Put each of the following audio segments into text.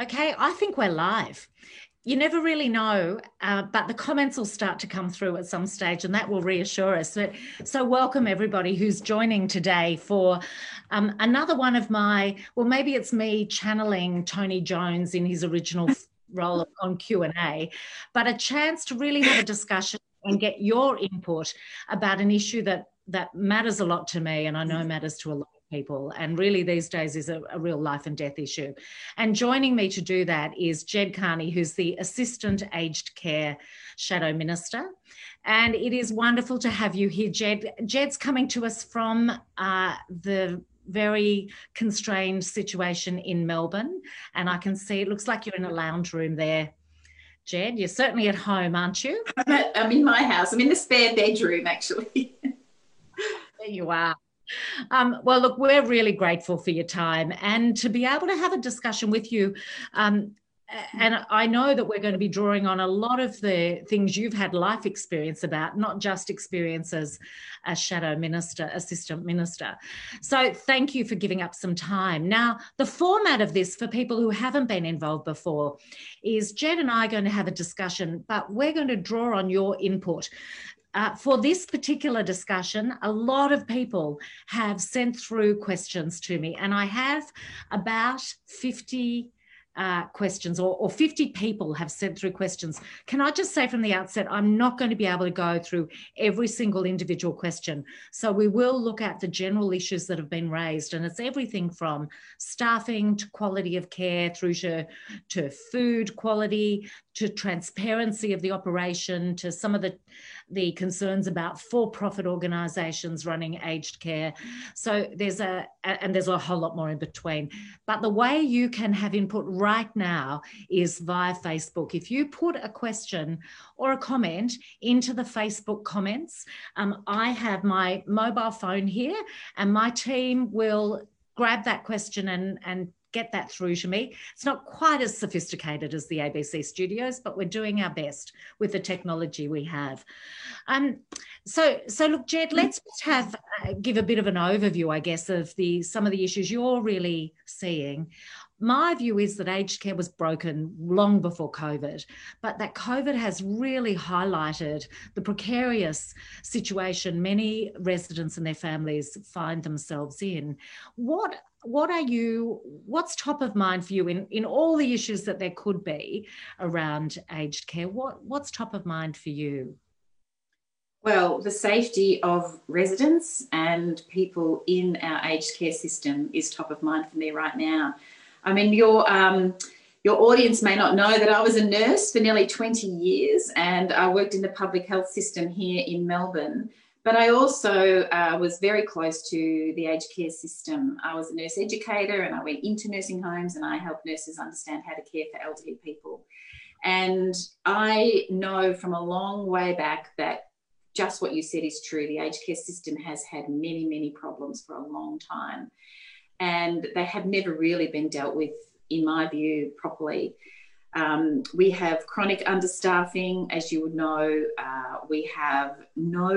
Okay, I think we're live. You never really know, uh, but the comments will start to come through at some stage, and that will reassure us. But, so, welcome everybody who's joining today for um, another one of my. Well, maybe it's me channeling Tony Jones in his original role on Q and A, but a chance to really have a discussion and get your input about an issue that that matters a lot to me, and I know matters to a lot people. And really, these days is a, a, real life and death issue. And joining me to do that is Ged Kearney, who's the Assistant Aged Care Shadow Minister. And it is wonderful to have you here, Ged. Ged's coming to us from uh, the very constrained situation in Melbourne. And I can see it looks like you're in a lounge room there. Ged, you're certainly at home, aren't you? I'm, at, I'm in my house. I'm in the spare bedroom, actually. there you are. Um, well, look, we're really grateful for your time and to be able to have a discussion with you. Um, and I know that we're going to be drawing on a lot of the things you've had life experience about, not just experience as a shadow minister, assistant minister. So thank you for giving up some time. Now, the format of this for people who haven't been involved before is Ged and I are going to have a discussion, but we're going to draw on your input. Uh, for this particular discussion, a lot of people have sent through questions to me, and I have about 50 uh, questions or, or 50 people have sent through questions. Can I just say from the outset, I'm not going to be able to go through every single individual question. So we will look at the general issues that have been raised, and it's everything from staffing to quality of care through to, to food quality to transparency of the operation to some of the the concerns about for-profit organisations running aged care. So there's a and there's a whole lot more in between. But the way you can have input right now is via Facebook. If you put a question or a comment into the Facebook comments, um, I have my mobile phone here, and my team will grab that question and and get that through to me. It's not quite as sophisticated as the ABC studios, but we're doing our best with the technology we have. Um, so, so look, Ged, let's have uh, give a bit of an overview, I guess, of the some of the issues you're really seeing. My view is that aged care was broken long before COVID, but that COVID has really highlighted the precarious situation many residents and their families find themselves in. What what are you what's top of mind for you in in all the issues that there could be around aged care? What what's top of mind for you? Well the safety of residents and people in our aged care system is top of mind for me right now. I mean your um, your audience may not know that I was a nurse for nearly 20 years and I worked in the public health system here in Melbourne. But I also uh, was very close to the aged care system. I was a nurse educator and I went into nursing homes and I helped nurses understand how to care for elderly people. And I know from a long way back that just what you said is true. The aged care system has had many, many problems for a long time. And they have never really been dealt with, in my view, properly. Um, we have chronic understaffing, as you would know. Uh, we have no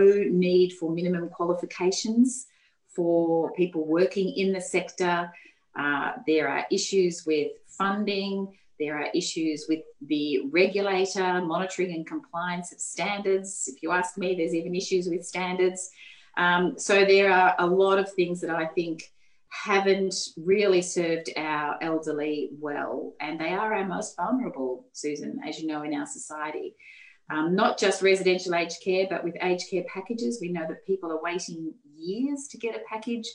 need for minimum qualifications for people working in the sector. Uh, there are issues with funding. There are issues with the regulator monitoring and compliance of standards. If you ask me, there's even issues with standards. Um, so there are a lot of things that I think haven't really served our elderly well, and they are our most vulnerable, Susan, as you know, in our society. Um, not just residential aged care, but with aged care packages, we know that people are waiting years to get a package.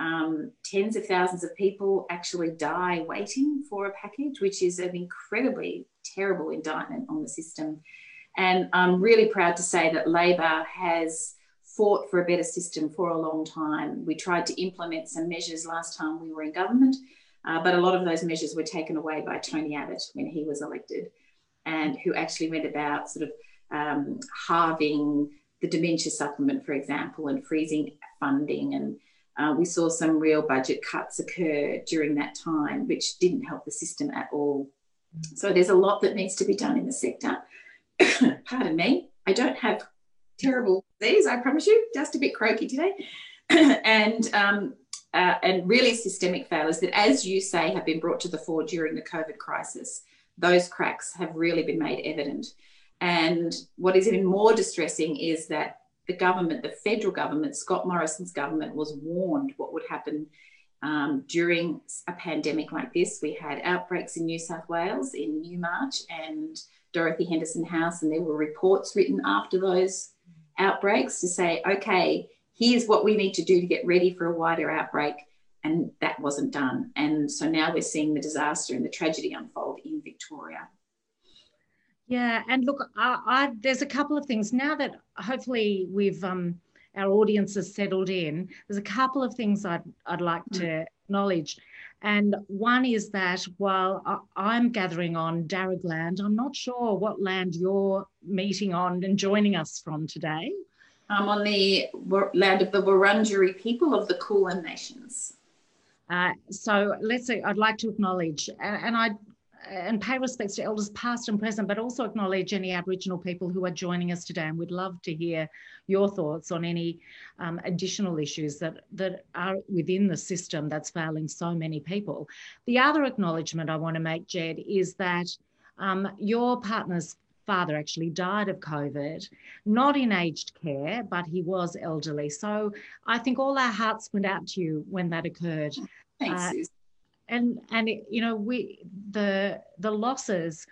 Um, tens of thousands of people actually die waiting for a package, which is an incredibly terrible indictment on the system. And I'm really proud to say that Labor has fought for a better system for a long time. We tried to implement some measures last time we were in government, uh, but a lot of those measures were taken away by Tony Abbott when he was elected, and who actually went about sort of um, halving the dementia supplement, for example, and freezing funding. And uh, we saw some real budget cuts occur during that time, which didn't help the system at all. So there's a lot that needs to be done in the sector. Pardon me. I don't have terrible these, I promise you, just a bit croaky today. and um, uh, and really systemic failures that, as you say, have been brought to the fore during the COVID crisis. Those cracks have really been made evident. And what is even more distressing is that the government, the federal government, Scott Morrison's government, was warned what would happen um, during a pandemic like this. We had outbreaks in New South Wales in Newmarch and Dorothy Henderson House, and there were reports written after those outbreaks to say, okay, here's what we need to do to get ready for a wider outbreak. And that wasn't done. And so now we're seeing the disaster and the tragedy unfold in Victoria. Yeah, and look, I, I, there's a couple of things now that hopefully we've um, our audience has settled in. There's a couple of things I'd I'd like mm. to acknowledge, and one is that while I'm gathering on Darug land, I'm not sure what land you're meeting on and joining us from today. I'm on the land of the Wurundjeri people of the Kulin Nations. Uh, so let's say I'd like to acknowledge, and, and I and pay respects to elders past and present, but also acknowledge any Aboriginal people who are joining us today. And we'd love to hear your thoughts on any um, additional issues that, that are within the system that's failing so many people. The other acknowledgement I want to make, Ged, is that um, your partner's father actually died of COVID, not in aged care, but he was elderly. So I think all our hearts went out to you when that occurred. Thanks, uh, and and it, you know we the the losses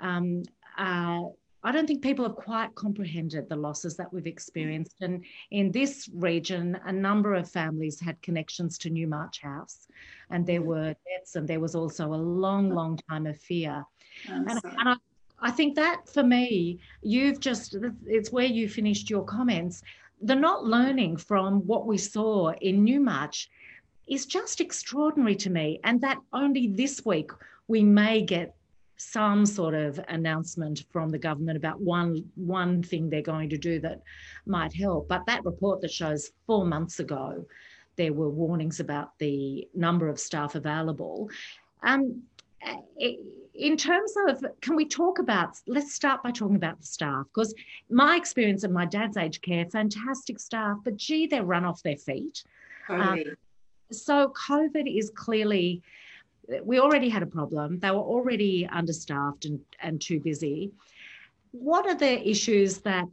um, uh, I don't think people have quite comprehended the losses that we've experienced. And in this region, a number of families had connections to Newmarch House, and there were deaths, and there was also a long, long time of fear. And, and, I, I think that for me, you've just, it's where you finished your comments. The not learning from what we saw in Newmarch is just extraordinary to me. And that only this week we may get some sort of announcement from the government about one one thing they're going to do that might help. But that report that shows four months ago there were warnings about the number of staff available. Um, in terms of, can we talk about, let's start by talking about the staff, because my experience in my dad's aged care, fantastic staff, but gee, they're run off their feet. Um, so COVID is clearly, we already had a problem. They were already understaffed and, and too busy. What are the issues that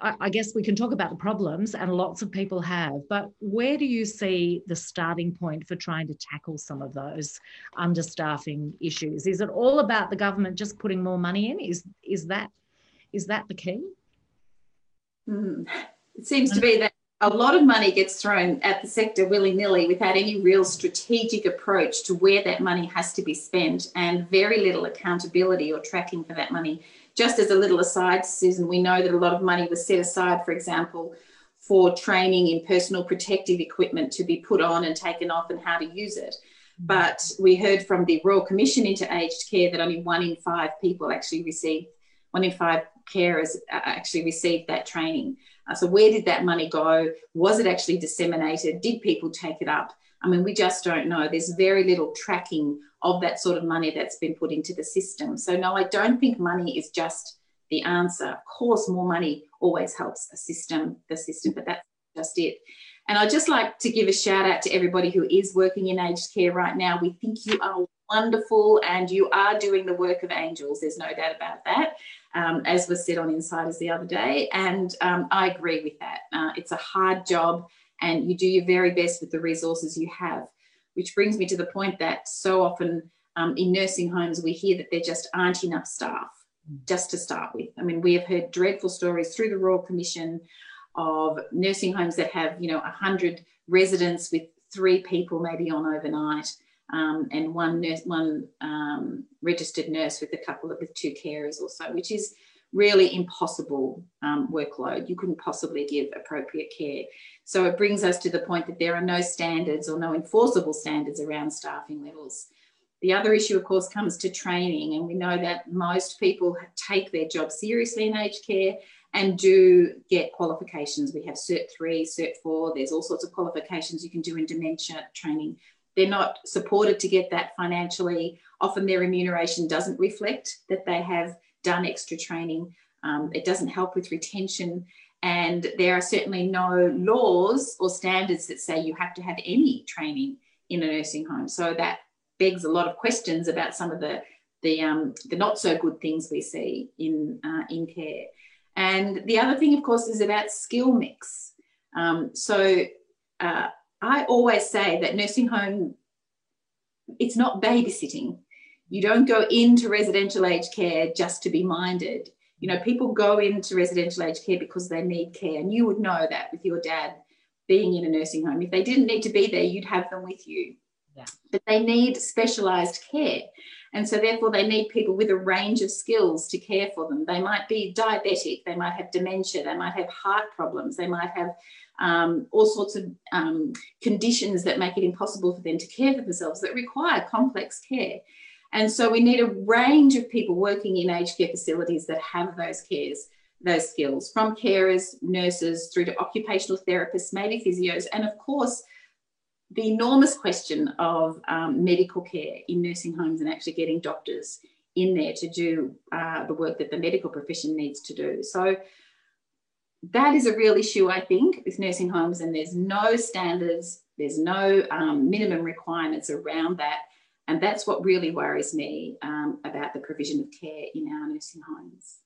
I, guess we can talk about the problems, and lots of people have, but where do you see the starting point for trying to tackle some of those understaffing issues? Is it all about the government just putting more money in? Is is that is that the key? Mm. It seems to be that a lot of money gets thrown at the sector willy nilly without any real strategic approach to where that money has to be spent and very little accountability or tracking for that money. Just as a little aside, Susan, we know that a lot of money was set aside, for example, for training in personal protective equipment to be put on and taken off and how to use it. But we heard from the Royal Commission into Aged Care that only one in five people actually received, one in five carers actually received that training. Uh, so, where did that money go? Was it actually disseminated? Did people take it up? I mean, we just don't know. There's very little tracking of that sort of money that's been put into the system. So, no, I don't think money is just the answer. Of course, more money always helps a system, the system, but that's just it. And I'd just like to give a shout out to everybody who is working in aged care right now. We think you are wonderful and you are doing the work of angels. There's no doubt about that um, as was said on Insiders the other day. And um, I agree with that. Uh, it's a hard job, and you do your very best with the resources you have. Which brings me to the point that so often um, in nursing homes, we hear that there just aren't enough staff just to start with. I mean, we have heard dreadful stories through the Royal Commission of nursing homes that have, you know, 100 residents with three people maybe on overnight um, and one nurse, one um, registered nurse with a couple of with two carers or so, which is really impossible um, workload. You couldn't possibly give appropriate care. So it brings us to the point that there are no standards or no enforceable standards around staffing levels. The other issue, of course, comes to training, and we know that most people take their job seriously in aged care and do get qualifications. We have Cert 3, Cert 4, there's all sorts of qualifications you can do in dementia training they're not supported to get that financially. Often their remuneration doesn't reflect that they have done extra training. Um, it doesn't help with retention. And there are certainly no laws or standards that say you have to have any training in a nursing home. So that begs a lot of questions about some of the the, um, the not so good things we see in uh, in care. And the other thing, of course, is about skill mix. Um, so uh, I always say that nursing home, it's not babysitting. You don't go into residential aged care just to be minded. You know, people go into residential aged care because they need care. And you would know that with your dad being in a nursing home. If they didn't need to be there, you'd have them with you. Yeah. But they need specialised care. And so, therefore, they need people with a range of skills to care for them. They might be diabetic, they might have dementia, they might have heart problems, they might have um, all sorts of um, conditions that make it impossible for them to care for themselves that require complex care. And so, we need a range of people working in aged care facilities that have those cares. Those skills from carers, nurses, through to occupational therapists, maybe physios, and of course, the enormous question of um, medical care in nursing homes and actually getting doctors in there to do uh, the work that the medical profession needs to do. So that is a real issue, I think, with nursing homes, and there's no standards, there's no um, minimum requirements around that. And that's what really worries me um, about the provision of care in our nursing homes.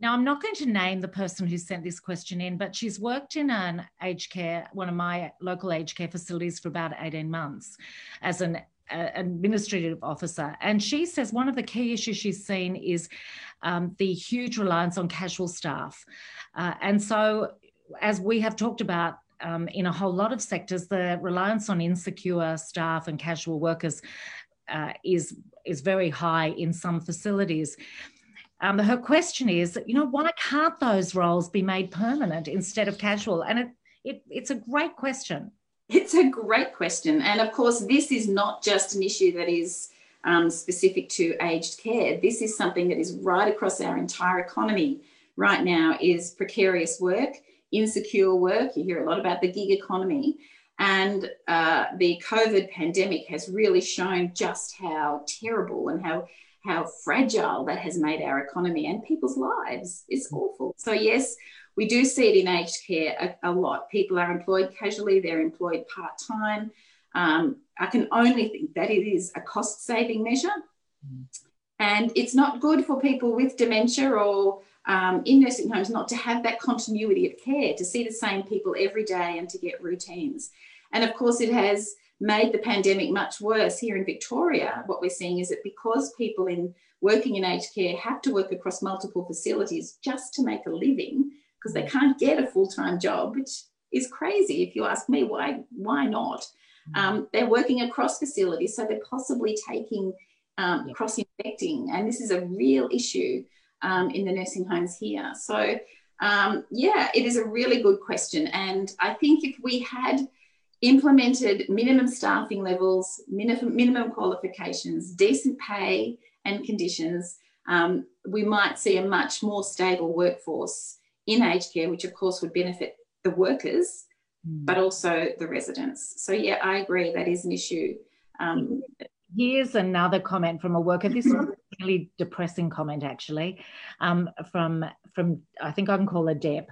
Now, I'm not going to name the person who sent this question in, but she's worked in an aged care, one of my local aged care facilities for about 18 months as an uh, administrative officer. And she says one of the key issues she's seen is um, the huge reliance on casual staff. Uh, and so, as we have talked about, um, in a whole lot of sectors, the reliance on insecure staff and casual workers uh, is is very high in some facilities. Um, her question is, you know, why can't those roles be made permanent instead of casual? And it, it, it's a great question. It's a great question. And of course, this is not just an issue that is um, specific to aged care. This is something that is right across our entire economy right now is precarious work, insecure work. You hear a lot about the gig economy. And uh, the COVID pandemic has really shown just how terrible and how how fragile that has made our economy and people's lives. It's awful. So, yes, we do see it in aged care a, a lot. People are employed casually, they're employed part time. Um, I can only think that it is a cost saving measure. Mm. And it's not good for people with dementia or um, in nursing homes not to have that continuity of care, to see the same people every day and to get routines. And of course, it has made the pandemic much worse here in Victoria. What we're seeing is that because people in working in aged care have to work across multiple facilities just to make a living, because they can't get a full-time job, which is crazy if you ask me. Why? Why not? Mm-hmm. Um, they're working across facilities, so they're possibly taking um, cross-infecting, and this is a real issue um, in the nursing homes here. So. Um, yeah, it is a really good question. And I think if we had implemented minimum staffing levels, minimum, minimum qualifications, decent pay and conditions, um, we might see a much more stable workforce in aged care, which of course would benefit the workers, mm. but also the residents. So, yeah, I agree that is an issue. Um, Here's another comment from a worker. This is a really depressing comment, actually, um, from from I think I can call her Deb.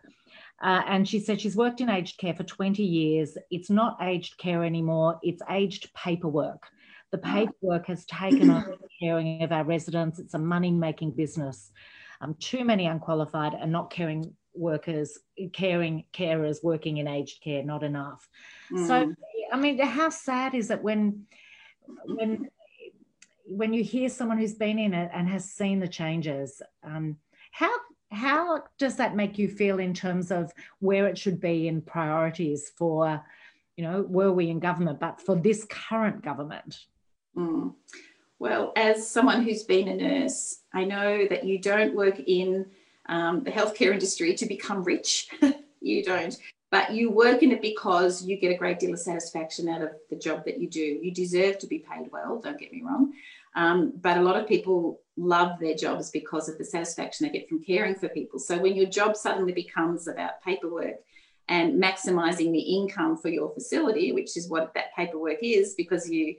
Uh, and she said she's worked in aged care for 20 years. It's not aged care anymore, it's aged paperwork. The paperwork has taken over the caring of our residents. It's a money making business. Um, too many unqualified and not caring workers, caring carers working in aged care, not enough. Mm. So, I mean, how sad is it when, when, when you hear someone who's been in it and has seen the changes? Um, how how does that make you feel in terms of where it should be in priorities for, you know, were we in government, but for this current government? Mm. Well, as someone who's been a nurse, I know that you don't work in um, the healthcare industry to become rich. you don't. But you work in it because you get a great deal of satisfaction out of the job that you do. You deserve to be paid well, don't get me wrong. Um, but a lot of people love their jobs because of the satisfaction they get from caring for people. So when your job suddenly becomes about paperwork and maximizing the income for your facility, which is what that paperwork is, because you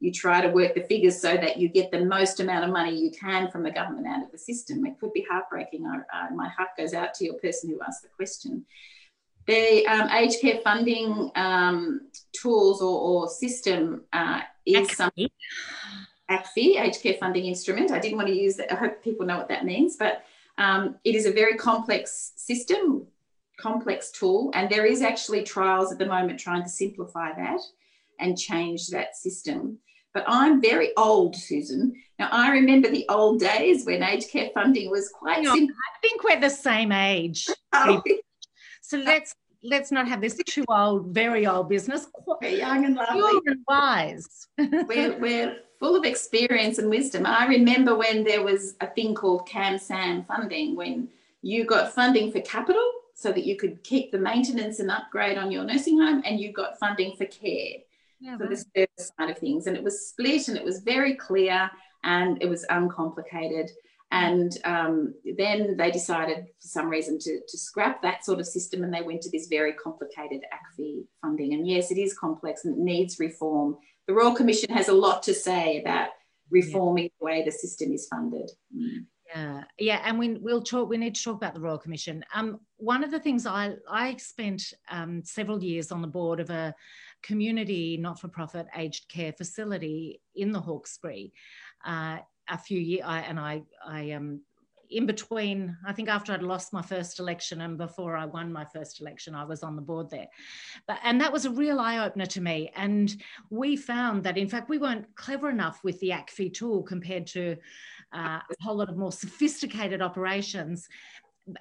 you try to work the figures so that you get the most amount of money you can from the government out of the system. It could be heartbreaking. Uh, my heart goes out to your person who asked the question. The um, aged care funding um, tools or, or system uh, is something. ACFI, aged care funding instrument. I didn't want to use that. I hope people know what that means, but um, it is a very complex system, complex tool, and there is actually trials at the moment trying to simplify that and change that system. But I'm very old, Susan. Now I remember the old days when aged care funding was quite simple. I think we're the same age. Oh. So let's let's not have this too old, very old business. We're young and lovely. and wise. we're, we're full of experience and wisdom. I remember when there was a thing called CAMSAM funding, when you got funding for capital so that you could keep the maintenance and upgrade on your nursing home, and you got funding for care. Yeah, for the service side of things. And it was split and it was very clear and it was uncomplicated. And um, then they decided for some reason to, to scrap that sort of system and they went to this very complicated ACFI funding. And yes, it is complex and it needs reform. The Royal Commission has a lot to say about reforming yeah. the way the system is funded. Mm. Yeah, yeah, and we, we'll talk. We need to talk about the Royal Commission. Um, one of the things I I spent um, several years on the board of a community not-for-profit aged care facility in the Hawkesbury, uh, a few years, and I, I um, in between, I think after I'd lost my first election and before I won my first election, I was on the board there. But, and that was a real eye opener to me. And we found that, in fact, we weren't clever enough with the ACFI tool compared to uh, a whole lot of more sophisticated operations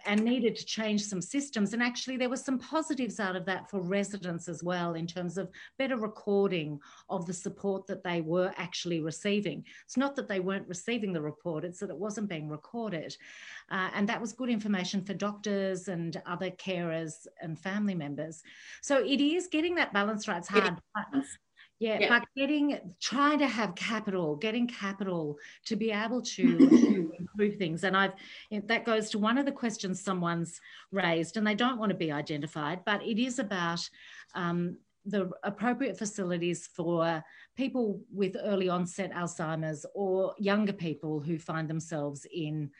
and needed to change some systems. And actually, there were some positives out of that for residents as well, in terms of better recording of the support that they were actually receiving. It's not that they weren't receiving the report, it's that it wasn't being recorded. Uh, and that was good information for doctors and other carers and family members. So it is getting that balance right. It's hard. Yeah, yeah, but getting trying to have capital, getting capital to be able to improve things, and I've that goes to one of the questions someone's raised, and they don't want to be identified, but it is about um, the appropriate facilities for people with early onset Alzheimer's or younger people who find themselves in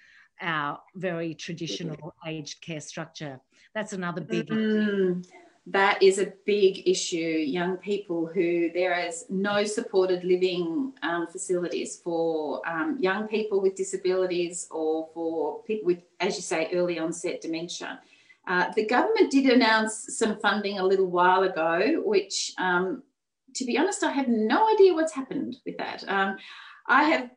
our very traditional aged care structure. That's another big. Mm that is a big issue. Young people who there is no supported living um, facilities for um, young people with disabilities or for people with, as you say, early onset dementia. Uh, the government did announce some funding a little while ago, which, um, to be honest, I have no idea what's happened with that. Um, I have.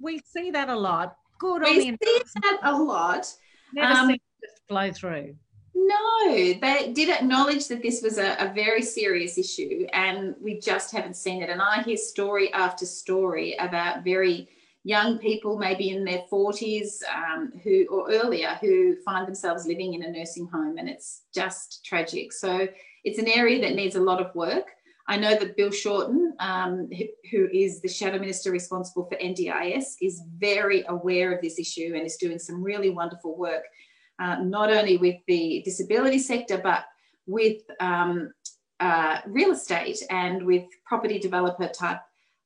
We see that a lot. Good we see that a lot. Never um, it flow through. No, they did acknowledge that this was a, a, very serious issue, and we just haven't seen it. And I hear story after story about very young people, maybe in their 40s um, who or earlier, who find themselves living in a nursing home, and it's just tragic. So it's an area that needs a lot of work. I know that Bill Shorten, um, who is the shadow minister responsible for NDIS, is very aware of this issue and is doing some really wonderful work uh, not only with the disability sector, but with um, uh, real estate and with property developer type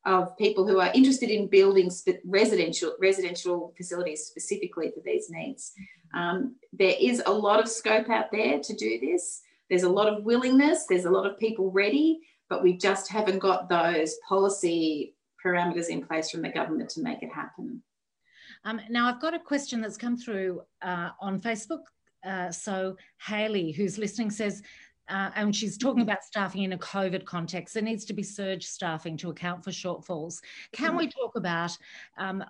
of people who are interested in building residential residential facilities specifically for these needs. Um, there is a lot of scope out there to do this. There's a lot of willingness. There's a lot of people ready, but we just haven't got those policy parameters in place from the government to make it happen. Um, now, I've got a question that's come through uh, on Facebook. Uh, so, Haley, who's listening, says, uh, and she's talking about staffing in a COVID context. There needs to be surge staffing to account for shortfalls. Can we talk about um,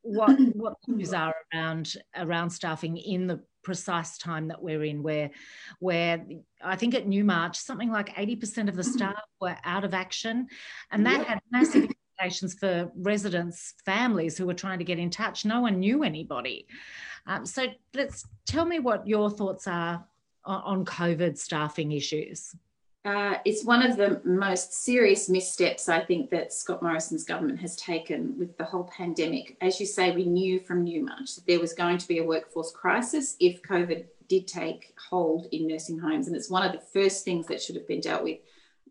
what what issues are around around staffing in the precise time that we're in, where where I think at Newmarch something like eighty percent of the staff were out of action, and that had massive for residents, families who were trying to get in touch. No one knew anybody. Um, so let's tell me what your thoughts are on, COVID staffing issues. Uh, it's one of the most serious missteps I think that Scott Morrison's government has taken with the whole pandemic. As you say, we knew from Newmarch that there was going to be a workforce crisis if COVID did take hold in nursing homes, and it's one of the first things that should have been dealt with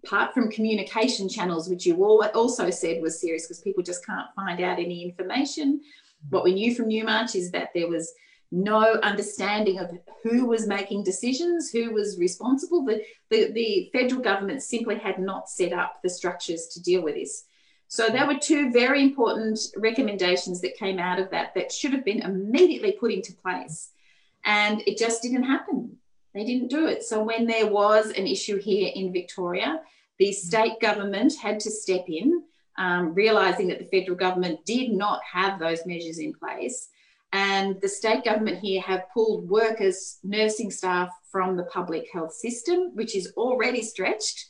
apart from communication channels, which you all also said was serious because people just can't find out any information. What we knew from Newmarch is that there was no understanding of who was making decisions, who was responsible. The, the, the, federal government simply had not set up the structures to deal with this. So there were two very important recommendations that came out of that that should have been immediately put into place. And it just didn't happen. They didn't do it. So when there was an issue here in Victoria, the state government had to step in, um, realizing that the federal government did not have those measures in place and the state government here have pulled workers, nursing staff from the public health system, which is already stretched.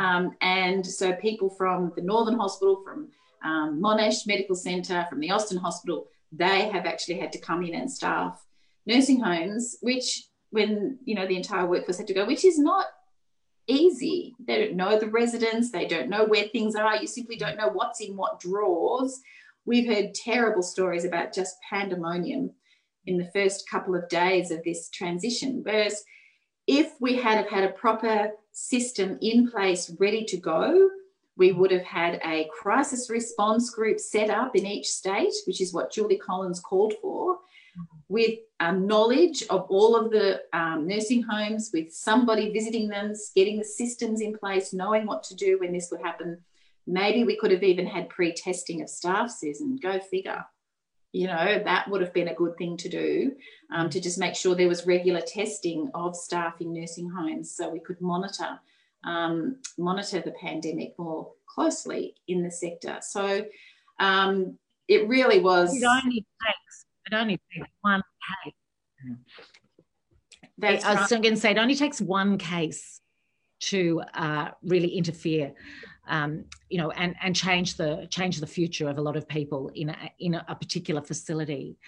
Mm. Um, and so people from the Northern Hospital, from um, Monash Medical Centre, from the Austin Hospital, they have actually had to come in and staff nursing homes, which when you know the entire workforce had to go, which is not easy. They don't know the residents, they don't know where things are. You simply don't know what's in what drawers. We've heard terrible stories about just pandemonium in the first couple of days of this transition. Whereas if we had have had a proper system in place ready to go, we would have had a crisis response group set up in each state, which is what Julie Collins called for, with um, knowledge of all of the um, nursing homes, with somebody visiting them, getting the systems in place, knowing what to do when this would happen Maybe we could have even had pre testing of staff, Susan. Go figure. You know, that would have been a good thing to do um, to just make sure there was regular testing of staff in nursing homes so we could monitor um, monitor the pandemic more closely in the sector. So um, it really was. It only takes it only takes one case. That's I was right. going to say it only takes one case to uh, really interfere um, you know, and and change the change the future of a lot of people in a, in a, particular facility.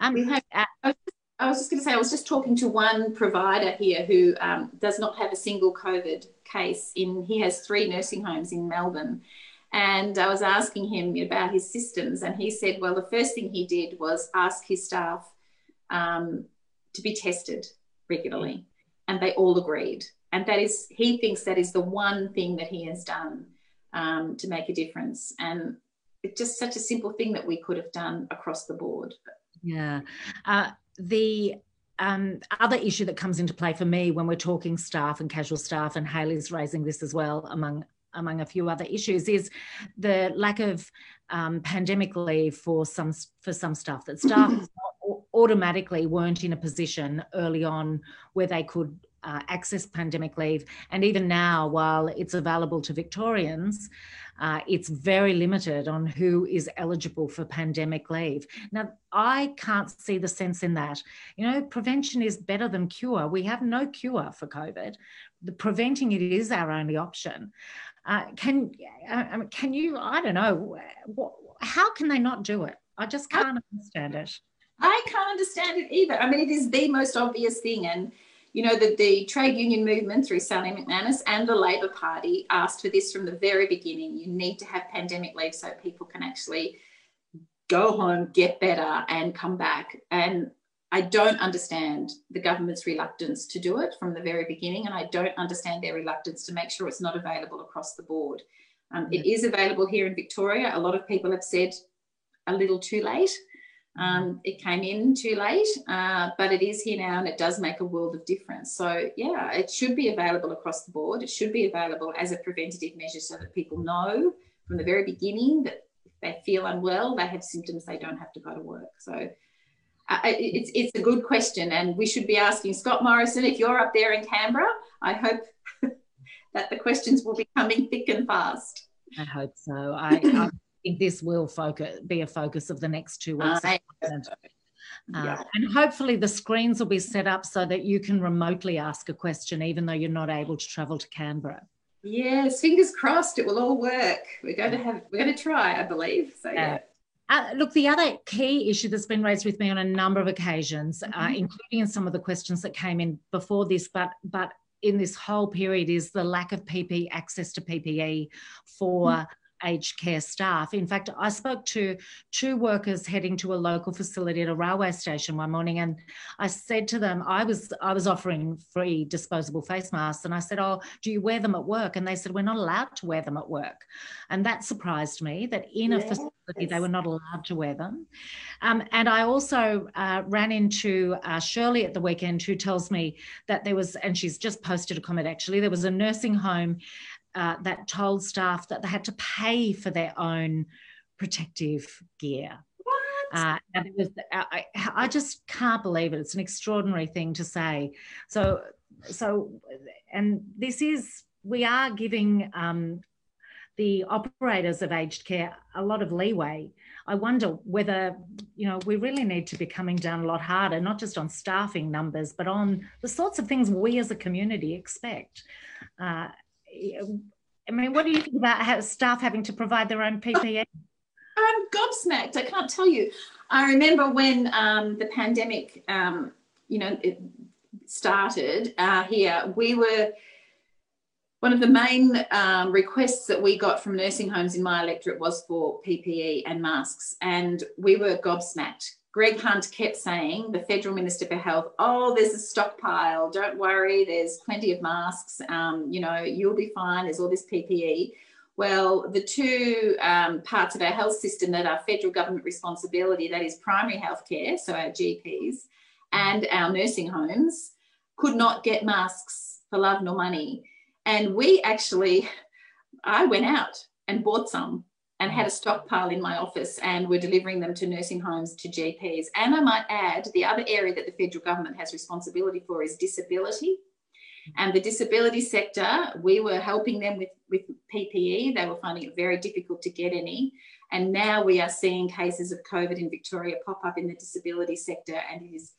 Um, have. Uh, I was just going to say, I was just talking to one provider here who um, does not have a single COVID case. In he has three nursing homes in Melbourne, and I was asking him about his systems, and he said, well, the first thing he did was ask his staff um, to be tested regularly, and they all agreed. And that is, he thinks that is the one thing that he has done um, to make a difference. And it's just such a simple thing that we could have done across the board. Yeah. Uh, the um, other issue that comes into play for me when we're talking staff and casual staff, and Haley's raising this as well among among a few other issues, is the lack of um, pandemic leave for some for some staff. That staff automatically weren't in a position early on where they could uh, access pandemic leave. And even now, while it's available to Victorians, uh, it's very limited on who is eligible for pandemic leave. Now, I can't see the sense in that. You know, prevention is better than cure. We have no cure for COVID. The preventing it is our only option. Uh, can uh, can you? I don't know. What, how can they not do it? I just can't I, understand it. I can't understand it either. I mean, it is the most obvious thing, and you know, that the trade union movement through Sally McManus and the Labor Party asked for this from the very beginning. You need to have pandemic leave so people can actually go home, get better, and come back. And I don't understand the government's reluctance to do it from the very beginning, and I don't understand their reluctance to make sure it's not available across the board. Um, It is available here in Victoria. A lot of people have said a little too late. Um, it came in too late, uh, but it is here now and it does make a world of difference. So, yeah, it should be available across the board. It should be available as a preventative measure so that people know from the very beginning that if they feel unwell, they have symptoms, they don't have to go to work. So, it's, it's a good question, and we should be asking Scott Morrison if you're up there in Canberra. I hope that the questions will be coming thick and fast. I hope so. I, I think this will focus be a focus of the next two weeks. Uh, uh, and hopefully the screens will be set up so that you can remotely ask a question even though you're not able to travel to Canberra. Yes, fingers crossed it will all work. We're going to have we're going to try, I believe. So yeah. Uh, look, the other key issue that's been raised with me on a number of occasions, uh, mm-hmm. uh, including in some of the questions that came in before this, but but in this whole period, is the lack of PP access to PPE for mm-hmm aged care staff. In fact, I spoke to two workers heading to a local facility at a railway station one morning, and I said to them, I was I was offering free disposable face masks, and I said, "Oh, do you wear them at work?" And they said, "We're not allowed to wear them at work," and that surprised me that in a facility they were not allowed to wear them. Um, and I also uh, ran into uh, Shirley at the weekend, who tells me that there was, and she's just posted a comment actually, there was a nursing home uh, that told staff that they had to pay for their own protective gear. Uh, and it was, I, I just can't believe it. It's an extraordinary thing to say. So, so, and this is, we are giving um, the operators of aged care a lot of leeway. I wonder whether, you know, we really need to be coming down a lot harder, not just on staffing numbers, but on the sorts of things we as a community expect. Uh, I mean, what do you think about staff having to provide their own PPE? I'm gobsmacked. I can't tell you. I remember when um, the pandemic, um, you know, started uh, here. We were one of the main um, requests that we got from nursing homes in my electorate was for PPE and masks, and we were gobsmacked Greg Hunt kept saying, the federal minister for health, oh, there's a stockpile. Don't worry, there's plenty of masks. Um, you know, you'll be fine. There's all this PPE. Well, the two um, parts of our health system that are federal government responsibility, that is primary health care, so our GPs, and our nursing homes, could not get masks for love nor money. And we actually, I went out and bought some and had a mm. stockpile in my office and were delivering them to nursing homes, to GPs. And I might add, the other area that the federal government has responsibility for is disability. Mm. And the disability sector, we were helping them with, with PPE. They were finding it very difficult to get any. And now we are seeing cases of COVID in Victoria pop up in the disability sector, and it is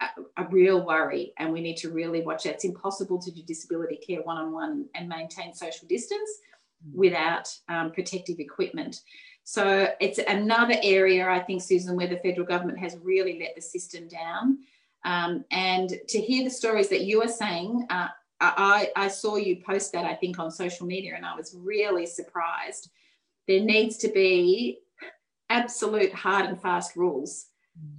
a, a real worry. And we need to really watch that. It's impossible to do disability care one on one and maintain social distance without um, protective equipment. So it's another area, I think, Susan, where the federal government has really let the system down. Um, and to hear the stories that you are saying, uh, I, I saw you post that, I think, on social media, and I was really surprised. There needs to be absolute hard and fast rules.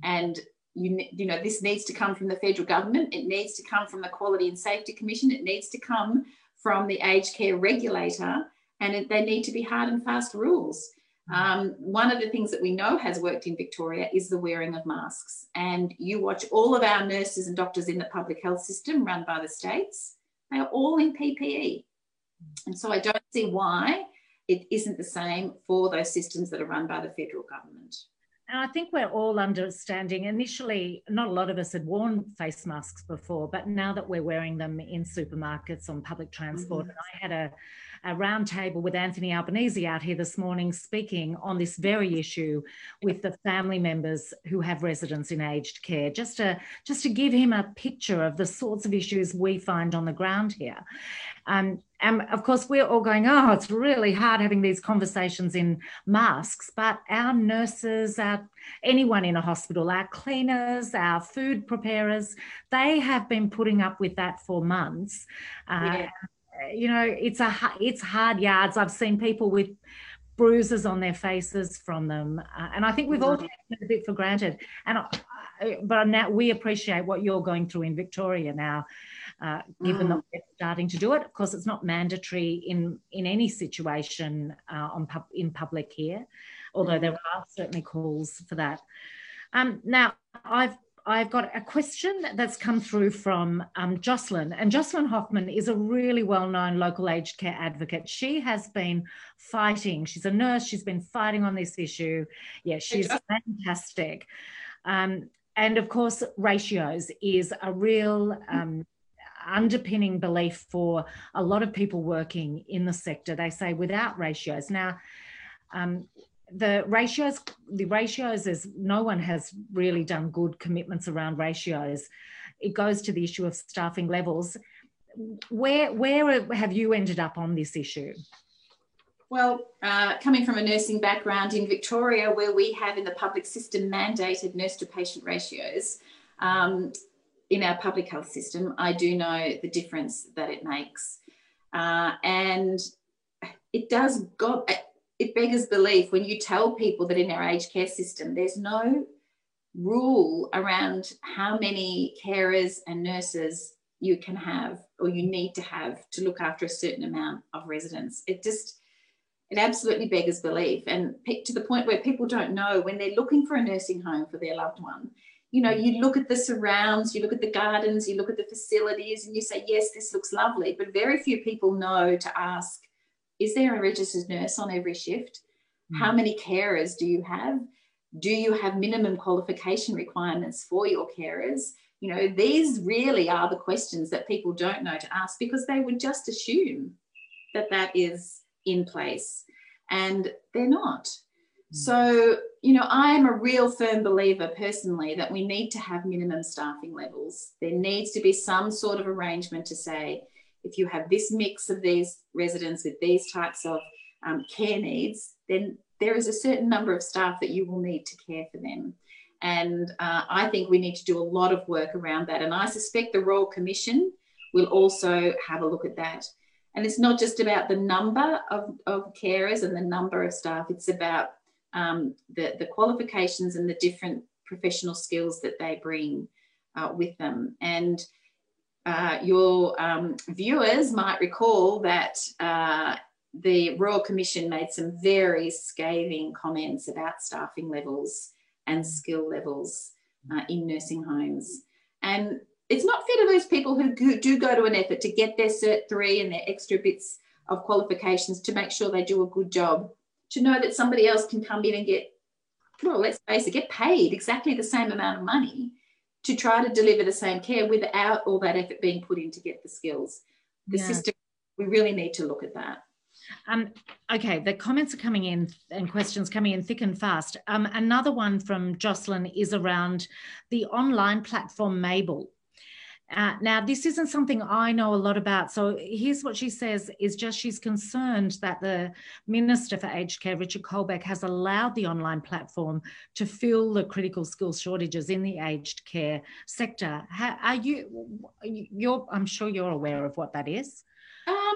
And you, you know, this needs to come from the federal government. It needs to come from the Quality and Safety Commission. It needs to come from the aged care regulator and it, they need to be hard and fast rules. Mm. Um, one of the things that we know has worked in Victoria is the wearing of masks. And you watch all of our nurses and doctors in the public health system run by the states, they are all in PPE. And so I don't see why it isn't the same for those systems that are run by the federal government. And I think we're all understanding. Initially, not a lot of us had worn face masks before, but now that we're wearing them in supermarkets, on public transport, mm-hmm. and I had a a roundtable with Anthony Albanese out here this morning speaking on this very issue with the family members who have residents in aged care, just to, just to give him a picture of the sorts of issues we find on the ground here. Um, and of course, we're all going, oh, it's really hard having these conversations in masks. But our nurses, our, anyone in a hospital, our cleaners, our food preparers, they have been putting up with that for months. Uh, yeah you know, it's a it's hard yards. I've seen people with bruises on their faces from them, uh, and I think we've all mm-hmm. taken a bit for granted. And I, but now we appreciate what you're going through in Victoria now, uh, given mm. that we're starting to do it. Of course, it's not mandatory in in any situation uh, on pub, in public here, although mm. there are certainly calls for that. Um, now, I've I've got a question that's come through from um, Jocelyn, and Jocelyn Hoffman is a really well known local aged care advocate. She has been fighting, she's a nurse, she's been fighting on this issue. Yeah, she's fantastic. Um, and of course, ratios is a real um, underpinning belief for a lot of people working in the sector. They say without ratios. Now, um, the ratios the ratios is no one has really done good commitments around ratios. It goes to the issue of staffing levels. Where where have you ended up on this issue? Well, uh, coming from a nursing background in Victoria, where we have in the public system mandated nurse to patient ratios um, in our public health system, I do know the difference that it makes. Uh, and it does go, it beggars belief when you tell people that in our aged care system, there's no rule around how many carers and nurses you can have or you need to have to look after a certain amount of residents. It just, it absolutely beggars belief. And to the point where people don't know when they're looking for a nursing home for their loved one, you know, you look at the surrounds, you look at the gardens, you look at the facilities, and you say, yes, this looks lovely. But very few people know to ask, is there a registered nurse on every shift? Mm. How many carers do you have? Do you have minimum qualification requirements for your carers? You know, these really are the questions that people don't know to ask because they would just assume that that is in place and they're not. Mm. So, you know, I am a real firm believer personally that we need to have minimum staffing levels. There needs to be some sort of arrangement to say, if you have this mix of these residents with these types of um, care needs, then there is a certain number of staff that you will need to care for them. And uh, I think we need to do a lot of work around that. And I suspect the Royal Commission will also have a look at that. And it's not just about the number of, of carers and the number of staff, it's about um, the, the qualifications and the different professional skills that they bring uh, with them. And uh, your um, viewers might recall that uh, the Royal Commission made some very scathing comments about staffing levels and skill levels uh, in nursing homes. And it's not fair to those people who do go to an effort to get their Cert 3 and their extra bits of qualifications to make sure they do a good job, to know that somebody else can come in and get, well, let's face it, get paid exactly the same amount of money to try to deliver the same care without all that effort being put in to get the skills. The yeah. system, we really need to look at that. Um, okay, the comments are coming in and questions coming in thick and fast. Um, another one from Jocelyn is around the online platform Mable. Uh, now, this isn't something I know a lot about. So here's what she says is just she's concerned that the Minister for Aged Care, Richard Colbeck, has allowed the online platform to fill the critical skills shortages in the aged care sector. How, are you, you're, I'm sure you're aware of what that is. Um,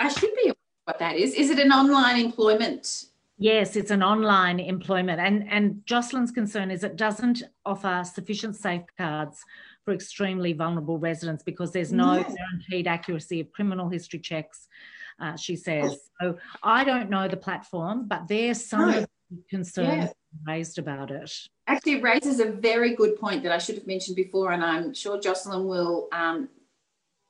I should be what that is. Is it an online employment Yes, it's an online employment. And, and Jocelyn's concern is it doesn't offer sufficient safeguards for extremely vulnerable residents because there's no yes. guaranteed accuracy of criminal history checks, uh, she says. So I don't know the platform, but there's some no. concerns yeah. raised about it. Actually, it raises a very good point that I should have mentioned before, and I'm sure Jocelyn will um,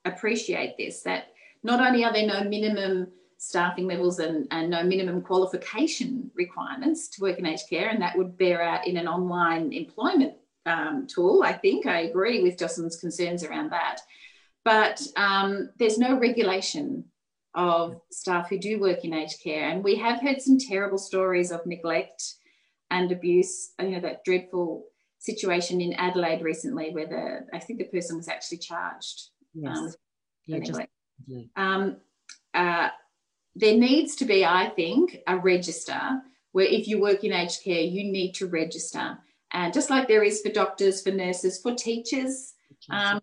appreciate this that not only are there no minimum staffing levels and, and no minimum qualification requirements to work in aged care, and that would bear out in an online employment um, tool. I think I agree with Jocelyn's concerns around that. But um, there's no regulation of staff who do work in aged care, and we have heard some terrible stories of neglect and abuse. You know that dreadful situation in Adelaide recently, where the I think the person was actually charged. Yes. Um, yeah, just, um, uh, there needs to be, I think, a register where if you work in aged care, you need to register. And just like there is for doctors, for nurses, for teachers, um,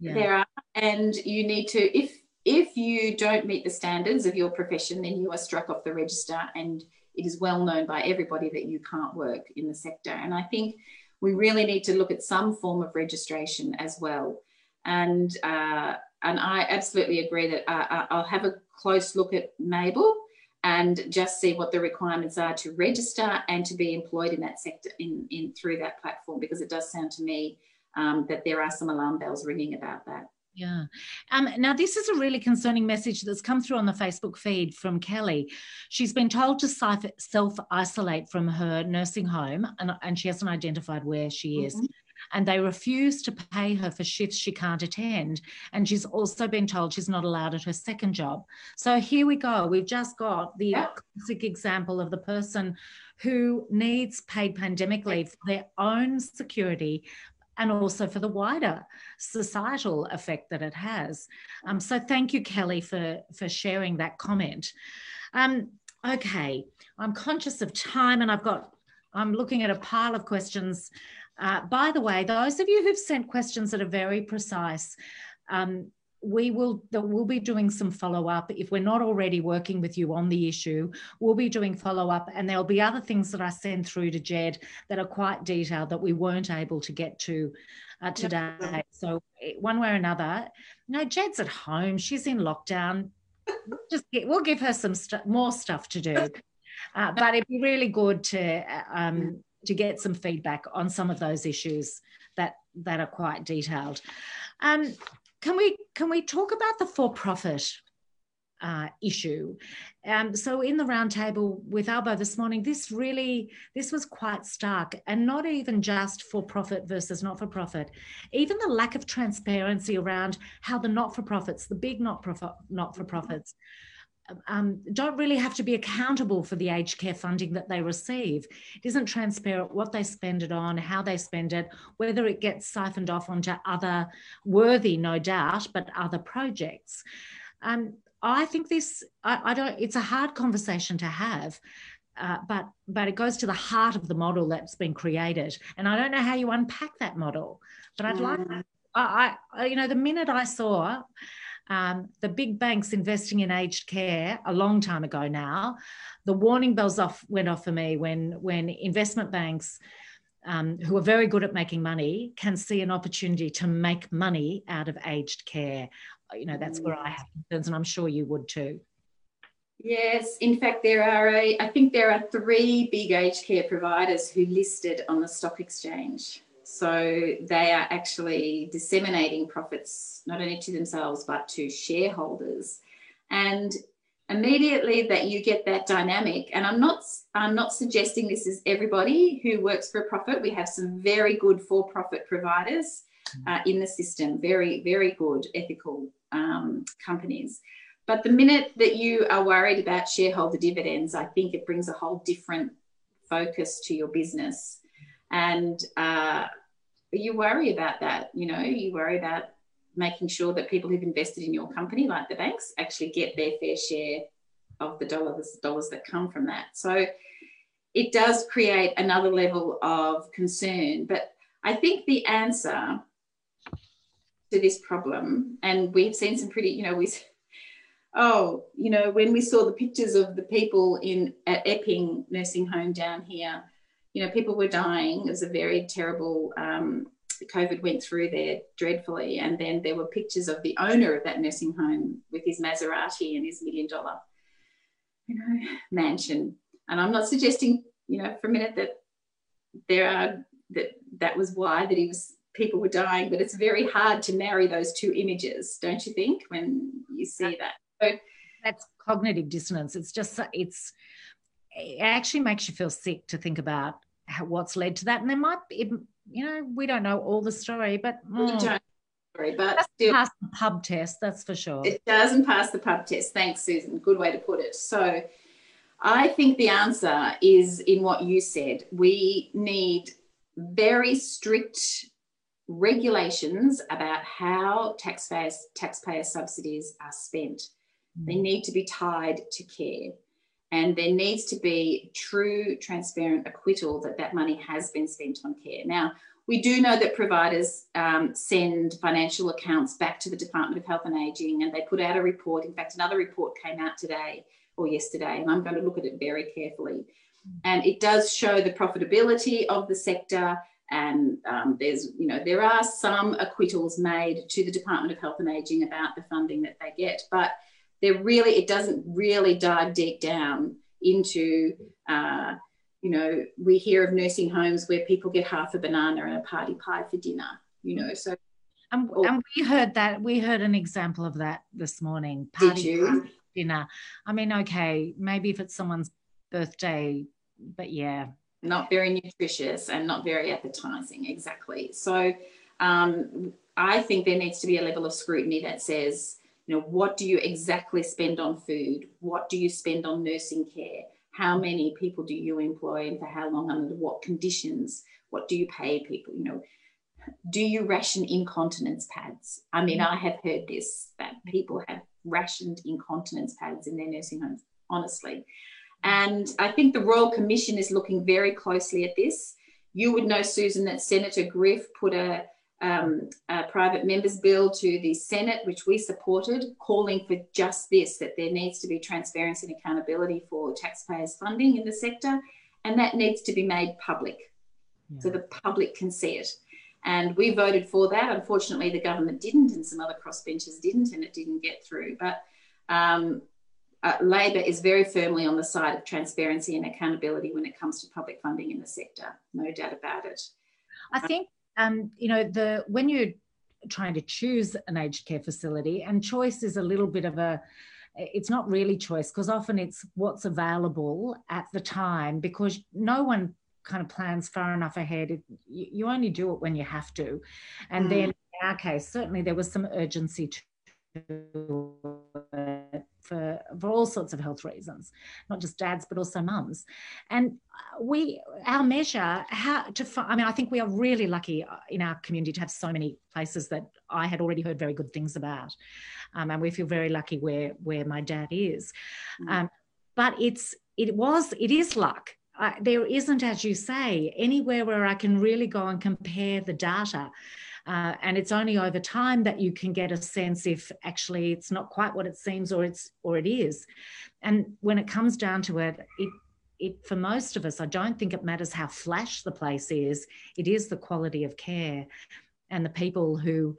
yeah. there are. And you need to, if if you don't meet the standards of your profession, then you are struck off the register, and it is well known by everybody that you can't work in the sector. And I think we really need to look at some form of registration as well. And uh, and I absolutely agree that uh, uh, I'll have a close look at Mable and just see what the requirements are to register and to be employed in that sector in, in through that platform because it does sound to me um, that there are some alarm bells ringing about that. Yeah. Um, now, this is a really concerning message that's come through on the Facebook feed from Kelly. She's been told to self isolate from her nursing home, and, and she hasn't identified where she is. And they refuse to pay her for shifts she can't attend. And she's also been told she's not allowed at her second job. So here we go. We've just got the yeah. classic example of the person who needs paid pandemic leave for their own security, and also for the wider societal effect that it has. Um, so thank you, Kelly, for, for sharing that comment. Um, okay, I'm conscious of time and I've got, I'm looking at a pile of questions uh, by the way, those of you who've sent questions that are very precise, um, we will we'll be doing some follow up if we're not already working with you on the issue we'll be doing follow up and there'll be other things that i send through to Ged that are quite detailed that we weren't able to get to uh, today. So eh, one way or another no Ged's at home. She's in lockdown. Just get, we'll give her some st- more stuff to do. Uh, but it'd be really good to uh, um, to get some feedback on some of those issues that that are quite detailed um, can we can we talk about the for-profit uh, issue. Um, so in the roundtable with Albo this morning, this really this was quite stark, and not even just for profit versus not for profit, even the lack of transparency around how the not for profits, the big not not for profits, um, don't really have to be accountable for the aged care funding that they receive. It isn't transparent what they spend it on, how they spend it, whether it gets siphoned off onto other worthy, no doubt, but other projects. Um, I think this, I, I, don't, it's a hard conversation to have. Uh, but but it goes to the heart of the model that's been created, and I don't know how you unpack that model. But I'd like, mm. I, I you know, the minute I saw um, the big banks investing in aged care a long time ago now. The warning bells off went off for me when when investment banks. Um, who are very good at making money can see an opportunity to make money out of aged care. You know, that's where I have concerns, and I'm sure you would too. Yes, in fact, there are a, I think there are three big aged care providers who listed on the stock exchange. So they are actually disseminating profits not only to themselves but to shareholders. And immediately that you get that dynamic and i'm not i'm not suggesting this is everybody who works for a profit. We have some very good for-profit providers uh, in the system very very good ethical um, companies. But the minute that you are worried about shareholder dividends i think it brings a whole different focus to your business and uh, you worry about that. You know, you worry about making sure that people who've invested in your company, like the banks, actually get their fair share of the dollars dollars that come from that. So it does create another level of concern. But I think the answer to this problem, and we've seen some pretty, you know, we oh, you know, when we saw the pictures of the people in at Epping nursing home down here you know, people were dying. It was a very terrible. Um, COVID went through there dreadfully, and then there were pictures of the owner of that nursing home with his Maserati and his million dollar, you know, mansion. And I'm not suggesting, you know, for a minute that there are that that was why that he was people were dying, but it's very hard to marry those two images, don't you think, when you see that? So, that's cognitive dissonance. It's just it's it actually makes you feel sick to think about what's led to that. And there might be, you know, we don't know all the story, but mm, story, but still, pass the pub test, that's for sure. It doesn't pass the pub test. Thanks, Susan. Good way to put it. So I think the answer is in what you said. We need very strict regulations about how taxpayers taxpayer subsidies are spent. Mm. They need to be tied to care and there needs to be true transparent acquittal that that money has been spent on care. Now we do know that providers um, send financial accounts back to the department of health and aging and they put out a report. In fact another report came out today or yesterday and i'm going to look at it very carefully. And it does show the profitability of the sector and um, there's you know there are some acquittals made to the department of health and aging about the funding that they get. But there really it doesn't really dive deep down into uh, you know we hear of nursing homes where people get half a banana and a party pie for dinner you know so. And, and we heard that we heard an example of that this morning party did you? dinner. I mean okay maybe if it's someone's birthday but yeah. Not very nutritious and not very appetizing exactly. So um, i think there needs to be a level of scrutiny that says you know, what do you exactly spend on food? What do you spend on nursing care? How many people do you employ and for how long under what conditions? What do you pay people? You know, do you ration incontinence pads? I mean, mm-hmm. I have heard this that people have rationed incontinence pads in their nursing homes, honestly. And I think the Royal Commission is looking very closely at this. You would know, Susan, that Senator Griff put a um, a private members bill to the Senate, which we supported, calling for just this that there needs to be transparency and accountability for taxpayers' funding in the sector, and that needs to be made public yeah. so the public can see it. And we voted for that. Unfortunately, the government didn't, and some other crossbenchers didn't, and it didn't get through. But um, uh, Labor is very firmly on the side of transparency and accountability when it comes to public funding in the sector. No doubt about it. I think um, you know the when you're trying to choose an aged care facility, and choice is a little bit of a it's not really choice because often it's what's available at the time because no one kind of plans far enough ahead. It, you only do it when you have to. And mm. then in our case, certainly there was some urgency to for, for all sorts of health reasons, not just dads, but also mums. And we, our measure, how to, I mean, I think we are really lucky in our community to have so many places that I had already heard very good things about. Um, and we feel very lucky where, where my dad is. Mm. Um, but it's, it was, it is luck uh, there isn't, as you say, anywhere where I can really go and compare the data. Uh, and it's only over time that you can get a sense if actually it's not quite what it seems or it's or it is. And when it comes down to it, it it for most of us, I don't think it matters how flash the place is. It is the quality of care and the people who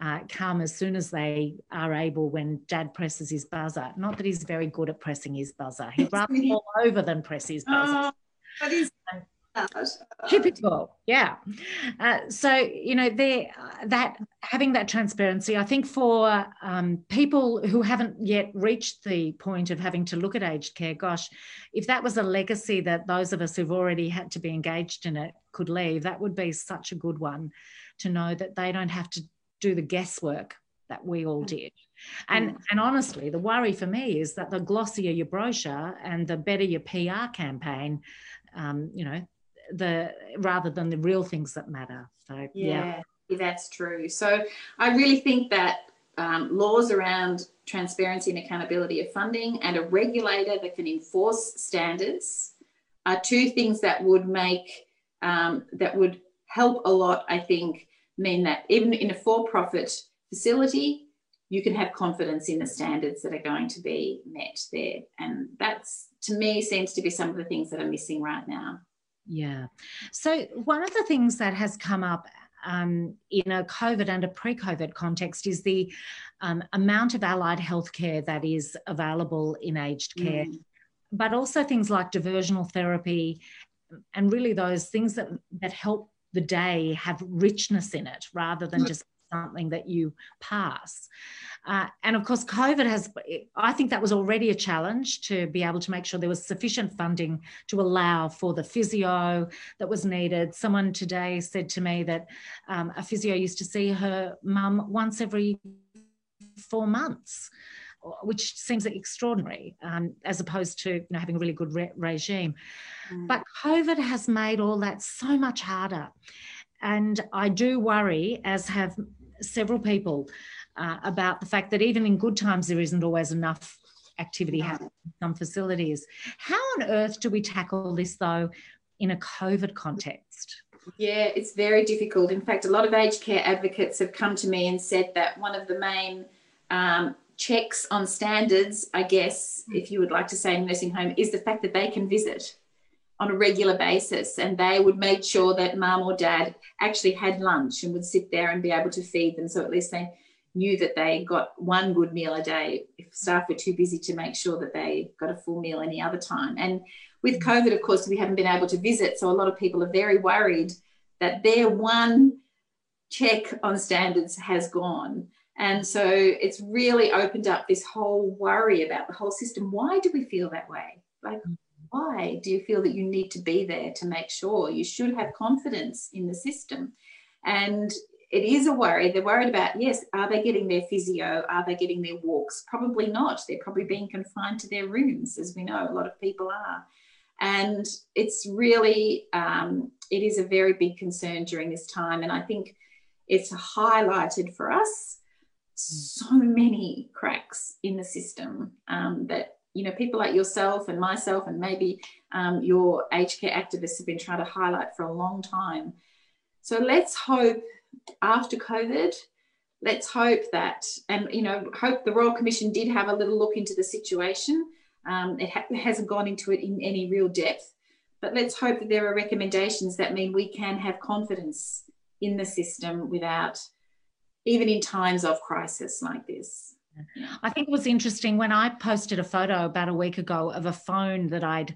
uh, come as soon as they are able when dad presses his buzzer. Not that he's very good at pressing his buzzer. He'd rather fall over than press his buzzer. Oh, typical yeah uh, so you know there that having that transparency i think for um, people who haven't yet reached the point of having to look at aged care gosh if that was a legacy that those of us who've already had to be engaged in it could leave that would be such a good one to know that they don't have to do the guesswork that we all mm. did. And, mm. and honestly, the worry for me is that the glossier your brochure and the better your PR campaign, um, you know, the rather than the real things that matter. So yeah, yeah. that's true. So I really think that um, laws around transparency and accountability of funding and a regulator that can enforce standards are two things that would make um, that would help a lot. I think mean that even in a for-profit facility, you can have confidence in the standards that are going to be met there. And that's, to me, seems to be some of the things that are missing right now. Yeah. So, one of the things that has come up um, in a COVID and a pre COVID context is the um, amount of allied healthcare that is available in aged care, mm. but also things like diversional therapy and really those things that, that help the day have richness in it rather than just something that you pass. Uh, and of course, COVID has, I think that was already a challenge to be able to make sure there was sufficient funding to allow for the physio that was needed. Someone today said to me that um, a physio used to see her mum once every four months which seems extraordinary um, as opposed to you know, having a really good re- regime. Mm. But COVID has made all that so much harder. And I do worry, as have several people, uh, about the fact that even in good times, there isn't always enough activity happening in some facilities. How on earth do we tackle this, though, in a COVID context? Yeah, it's very difficult. In fact, a lot of aged care advocates have come to me and said that one of the main um, checks on standards, I guess, if you would like to say in nursing home, is the fact that they can visit on a regular basis and they would make sure that mum or dad actually had lunch and would sit there and be able to feed them. So at least they knew that they got one good meal a day if staff were too busy to make sure that they got a full meal any other time. And with. COVID, of course, we haven't been able to visit. So a lot of people are very worried that their one check on standards has gone. And so it's really opened up this whole worry about the whole system. Why do we feel that way? Like, why do you feel that you need to be there to make sure? You should have confidence in the system. And it is a worry. They're worried about, yes, are they getting their physio? Are they getting their walks? Probably not. They're probably being confined to their rooms, as we know a lot of people are. And it's really, um, it is a very big concern during this time. And I think it's highlighted for us so many cracks in the system um, that you know people like yourself and myself and maybe um, your aged care activists have been trying to highlight for a long time so let's hope after COVID. Let's hope that, and you know, hope the Royal Commission did have a little look into the situation. Um, it, ha- hasn't gone into it in any real depth, but let's hope that there are recommendations that mean we can have confidence in the system without, even in times of crisis like this. I think it was interesting when I posted a photo about a week ago of a phone that I'd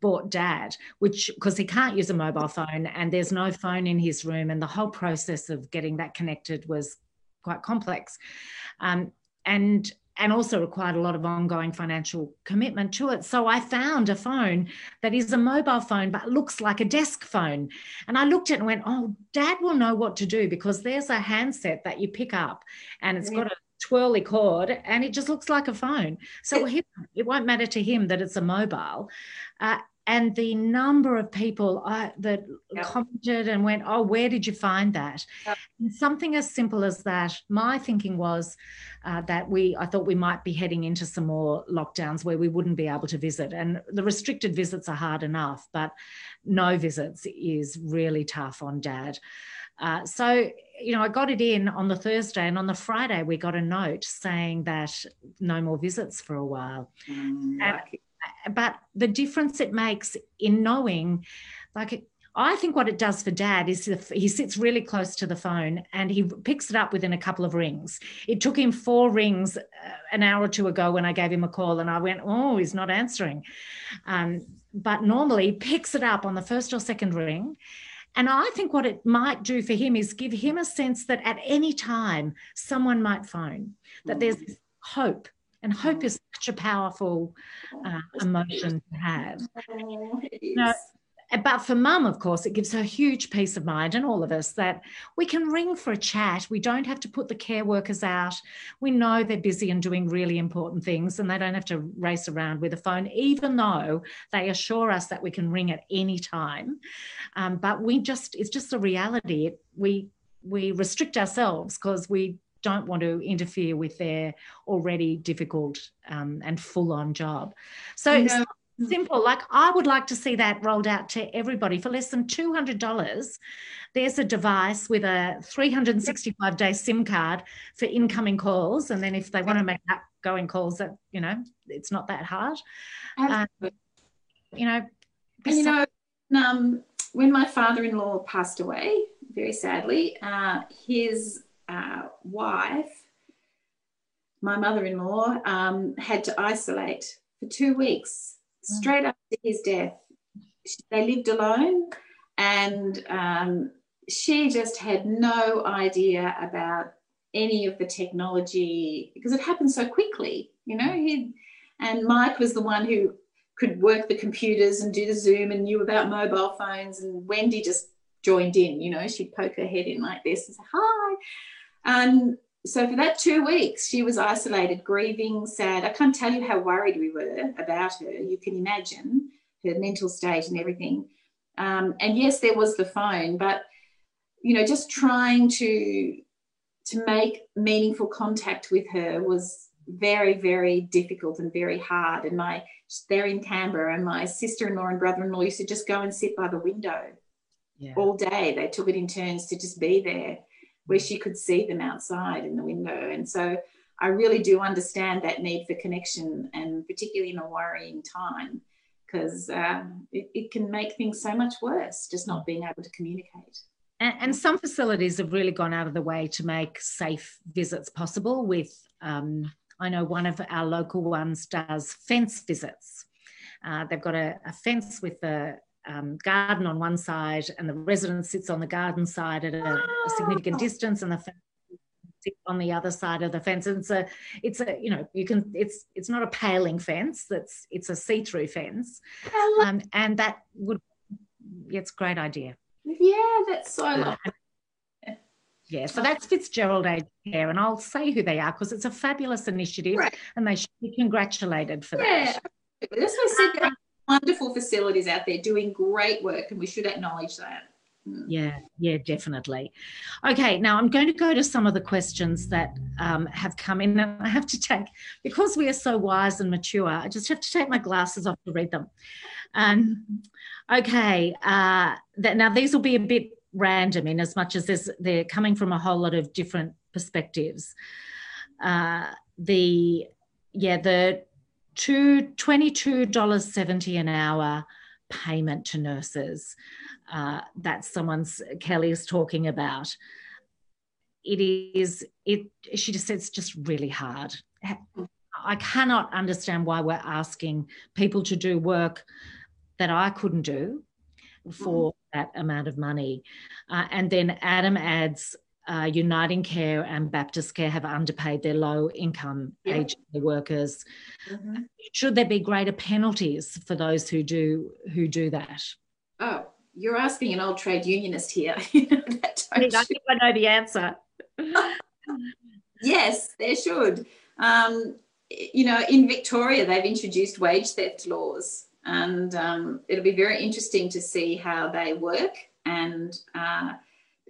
bought dad, which because he can't use a mobile phone and there's no phone in his room, and the whole process of getting that connected was quite complex. Um, and and also required a lot of ongoing financial commitment to it. So I found a phone that is a mobile phone but looks like a desk phone. And I looked at it and went, oh, dad will know what to do because there's a handset that you pick up and it's got a twirly cord and it just looks like a phone. So it, it won't matter to him that it's a mobile. Uh, and the number of people uh, that yep. commented and went, "Oh, where did you find that?" Yep. something as simple as that. My thinking was uh, that we, I thought we might be heading into some more lockdowns where we wouldn't be able to visit, and the restricted visits are hard enough, but no visits is really tough on Dad. Uh, so, you know, I got it in on the Thursday, and on the Friday, we got a note saying that no more visits for a while. Mm, and, but the difference it makes in knowing, like, I think what it does for dad is he sits really close to the phone and he picks it up within a couple of rings. It took him four rings uh, an hour or two ago when I gave him a call and I went, oh, he's not answering. Um, but normally he picks it up on the first or second ring. And I think what it might do for him is give him a sense that at any time someone might phone, that there's hope. And hope is such a powerful uh, emotion to have. You know, but for mum, of course, it gives her huge peace of mind and all of us that we can ring for a chat. We don't have to put the care workers out. We know they're busy and doing really important things and they don't have to race around with a phone, even though they assure us that we can ring at any time. Um, but we just, it's just a reality. We, we restrict ourselves because we don't want to interfere with their already difficult um, and full on job. So, no. Simple. Like, I would like to see that rolled out to everybody for less than $200. There's a device with a 365 day SIM card for incoming calls. And then if they want to make outgoing calls, that, you know, it's not that hard. Uh, you know, and, you know, um, when my father in law passed away, very sadly, uh, his uh, wife, my mother in law, um, had to isolate for two weeks mm. Straight after his death. They lived alone, and um, she just had no idea about any of the technology because it happened so quickly, you know. He and Mike was the one who could work the computers and do the Zoom and knew about mobile phones, and Wendy just joined in. You know, she'd poke her head in like this and say hi, and so for that two weeks, she was isolated, grieving, sad. I can't tell you how worried we were about her. You can imagine her mental state and everything. Um, and yes, there was the phone, but you know, just trying to to make meaningful contact with her was very, very difficult and very hard. And my they're in Canberra, and my sister-in-law and brother-in-law used to just go and sit by the window yeah. all day. They took it in turns to just be there where she could see them outside in the window. And so I really do understand that need for connection, and particularly in a worrying time, because um, it, it, can make things so much worse just not being able to communicate. And, and, some facilities have really gone out of the way to make safe visits possible. With um, I know one of our local ones does fence visits. Uh, they've got a, a fence with a, um, garden on one side and the resident sits on the garden side at a, a significant distance and the sits on the other side of the fence and it's a it's a you know you can it's it's not a paling fence that's it's a see-through fence um, and that would it's a great idea yeah that's so lovely yeah, so that's Fitzgerald Aged Care, and I'll say who they are because it's a fabulous initiative, right. and they should be congratulated for yeah. that. That's what I said wonderful facilities out there doing great work, and we should acknowledge that. Hmm. Yeah, yeah, definitely. Okay, now I'm going to go to some of the questions that um, have come in, and I have to take because we are so wise and mature. I just have to take my glasses off to read them. Um, okay, uh, that, now these will be a bit random in as much as they're coming from a whole lot of different perspectives. Uh, the yeah the dollars seventy an hour payment to nurses. Uh, that someone's Kelly's talking about. It is it. She just said it's just really hard. I cannot understand why we're asking people to do work that I couldn't do for mm-hmm. that amount of money. Uh, and then Adam adds uh, Uniting Care and Baptist Care have underpaid their low income yeah. aged workers. Mm-hmm. Should there be greater penalties for those who do who do that? Oh, you're asking an old trade unionist here. I think I know the answer. yes, there should. Um, you know, in Victoria, they've introduced wage theft laws, and um, it'll be very interesting to see how they work. And uh,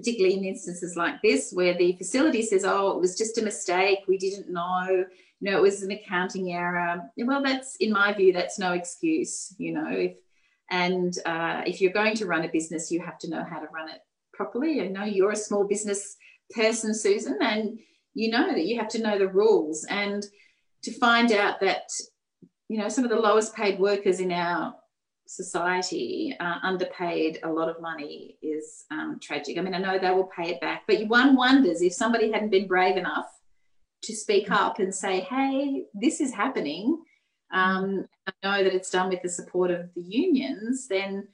particularly in instances like this, where the facility says, "Oh, it was just a mistake. We didn't know. You know, it was an accounting error." Well, that's in my view, that's no excuse. You know, if and uh, if you're going to run a business, you have to know how to run it properly. I know you're a small business person, Susan, and you know that you have to know the rules and to find out that you know some of the lowest paid workers in our society are underpaid a lot of money is um, tragic. I mean, I know they will pay it back, but one wonders if somebody hadn't been brave enough to speak up and say, "Hey, this is happening." Um, I know that it's done with the support of the unions. Then,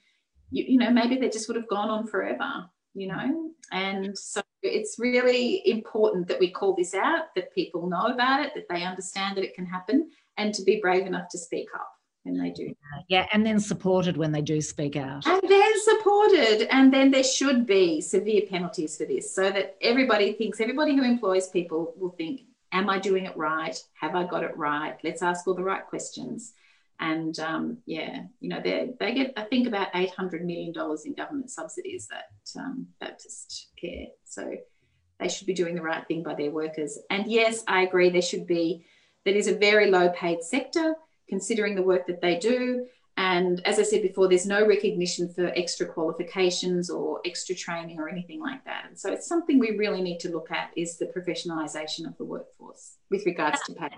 you, you know, maybe they just would have gone on forever. You know, and so it's really important that we call this out, that people know about it, that they understand that it can happen, and to be brave enough to speak up when they do. Yeah, and then supported when they do speak out. And then supported, and then there should be severe penalties for this so that everybody thinks, everybody who employs people will think, Am I doing it right? Have I got it right? Let's ask all the right questions. And um, yeah, you know, they they get I think about eight hundred million dollars in government subsidies that um, Baptist Care. So they should be doing the right thing by their workers. And yes, I agree. There should be. That is a very low paid sector, considering the work that they do. And as I said before, there's no recognition for extra qualifications or extra training or anything like that. And so it's something we really need to look at is the professionalisation of the workforce with regards to pay.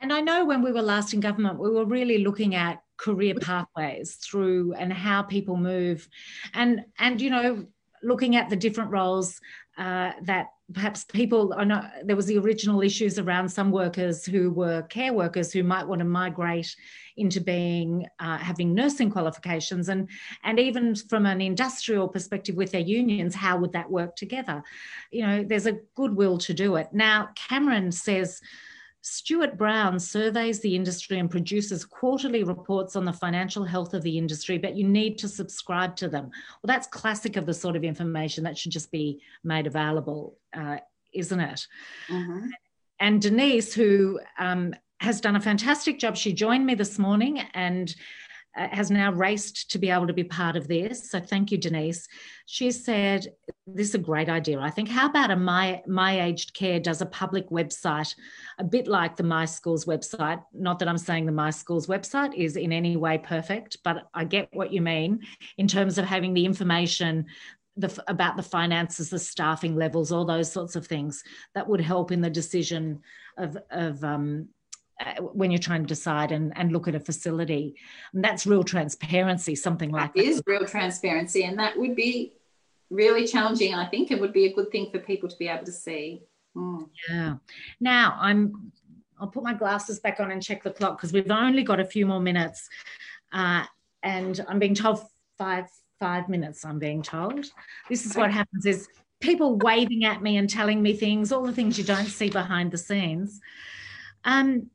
And I know when we were last in government, we were really looking at career pathways through and how people move, and and you know looking at the different roles uh, that perhaps people I know there was the original issues around some workers who were care workers who might want to migrate into being uh, having nursing qualifications. And and even from an industrial perspective with their unions how would that work together? You know there's a goodwill to do it. Now cameron says StewartBrown surveys the industry and produces quarterly reports on the financial health of the industry, but you need to subscribe to them. Well, that's classic of the sort of information that should just be made available, uh, isn't it? Mm-hmm. And Denise, who um, has done a fantastic job, she joined me this morning and uh, has now raced to be able to be part of this. So thank you, Denise. She said, "This is a great idea. I think. How about a my my aged care does a public website, a bit like the My Schools website. Not that I'm saying the My Schools website is in any way perfect, but I get what you mean in terms of having the information." The, about the finances, the staffing levels, all those sorts of things that would help in the decision of, of um, uh, when you're trying to decide and, and look at a facility. And that's real transparency, something like that. That is real transparency. And that would be really challenging, I think. It would be a good thing for people to be able to see. Mm. Yeah. Now I'm I'll put my glasses back on and check the clock because we've only got a few more minutes. Uh, and I'm being told five five minutes, I'm being told. This is what happens is people waving at me and telling me things, all the things you don't see behind the scenes. Um,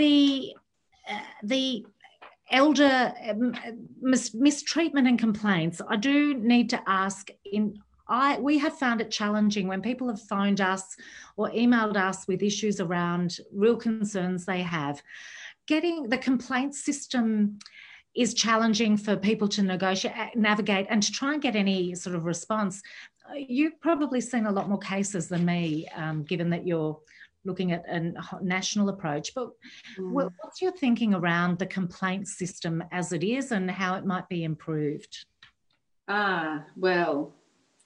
the uh, the elder um, mis- mistreatment and complaints i do need to ask in I, we have found it challenging when people have phoned us or emailed us with issues around real concerns they have. Getting the complaint system is challenging for people to negotiate, navigate, and to try and get any sort of response. You've probably seen a lot more cases than me, um, given that you're looking at a national approach. But mm. what's your thinking around the complaint system as it is and how it might be improved? Ah, well,